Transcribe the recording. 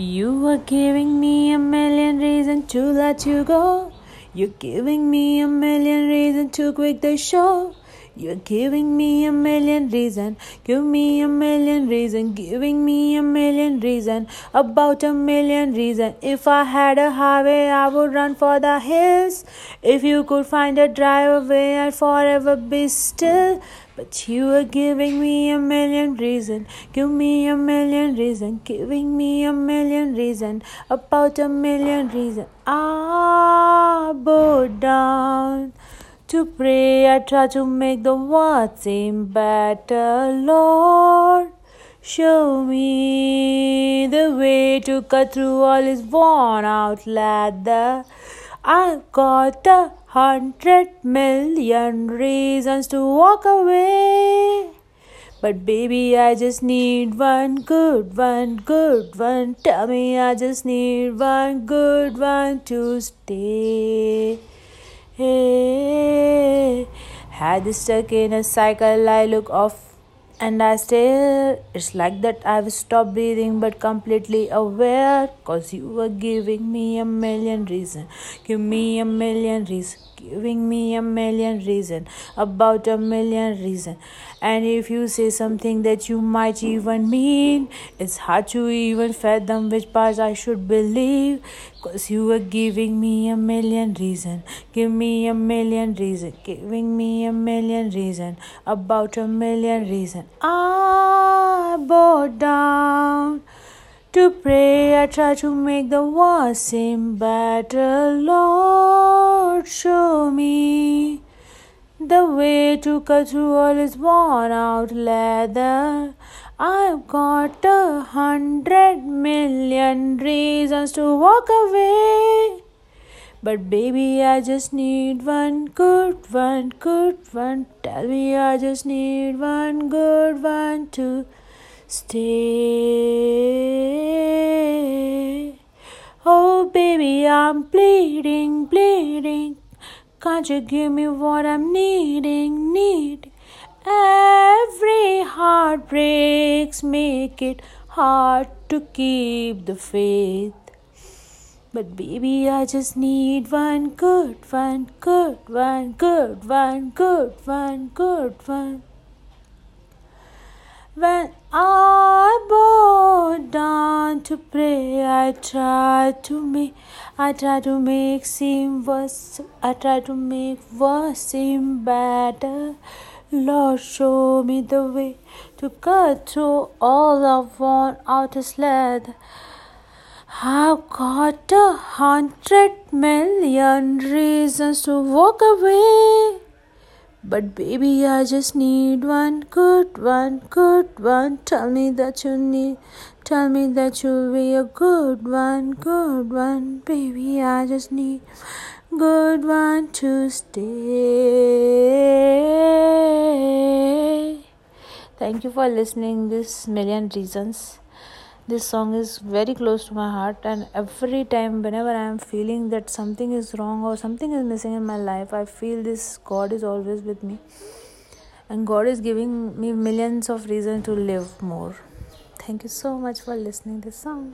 You are giving me a million reasons to let you go. You're giving me a million reasons to quit the show. You're giving me a million reasons. Give me a million reasons. Giving me a million reasons. About a million reasons. If I had a highway, I would run for the hills. If you could find a driveway, I'd forever be still. But you are giving me a million reasons. Give me a million reasons. Giving me a million reasons. About a million reasons. I ah, bow down to pray. I try to make the world seem better, Lord. Show me the way to cut through all this worn out leather. I've got a hundred million reasons to walk away. But baby, I just need one good one, good one. Tell me, I just need one good one to stay. Had this stuck in a cycle, I look off and I still, it's like that I've stopped breathing but completely aware. Cause you were giving me a million reasons. Give me a million reasons. Giving me a million reasons. About a million reasons. And if you say something that you might even mean, it's hard to even fathom which parts I should believe. Cause you were giving me a million reasons. Give me a million reasons. Giving me a million reasons. About a million reasons. I bow down to pray. I try to make the world seem better. Lord, show me the way to all this worn out leather. I've got a hundred million reasons to walk away. But baby, I just need one good one, good one. Tell me, I just need one good one to stay. Oh, baby, I'm bleeding, bleeding. Can't you give me what I'm needing, need? Every heart breaks, make it hard to keep the faith. But baby, I just need one good one, good one, good one, good one, good one. When to pray, I try to make, I try to make seem worse, I try to make worse seem better. Lord, show me the way to cut through all of worn out leather. I've got a hundred million reasons to walk away. But baby, I just need one good one, good one. Tell me that you need, tell me that you'll be a good one, good one. Baby, I just need good one to stay. Thank you for listening this million reasons this song is very close to my heart and every time whenever i am feeling that something is wrong or something is missing in my life i feel this god is always with me. And god is giving me millions of reasons to live more. Thank you so much for listening this song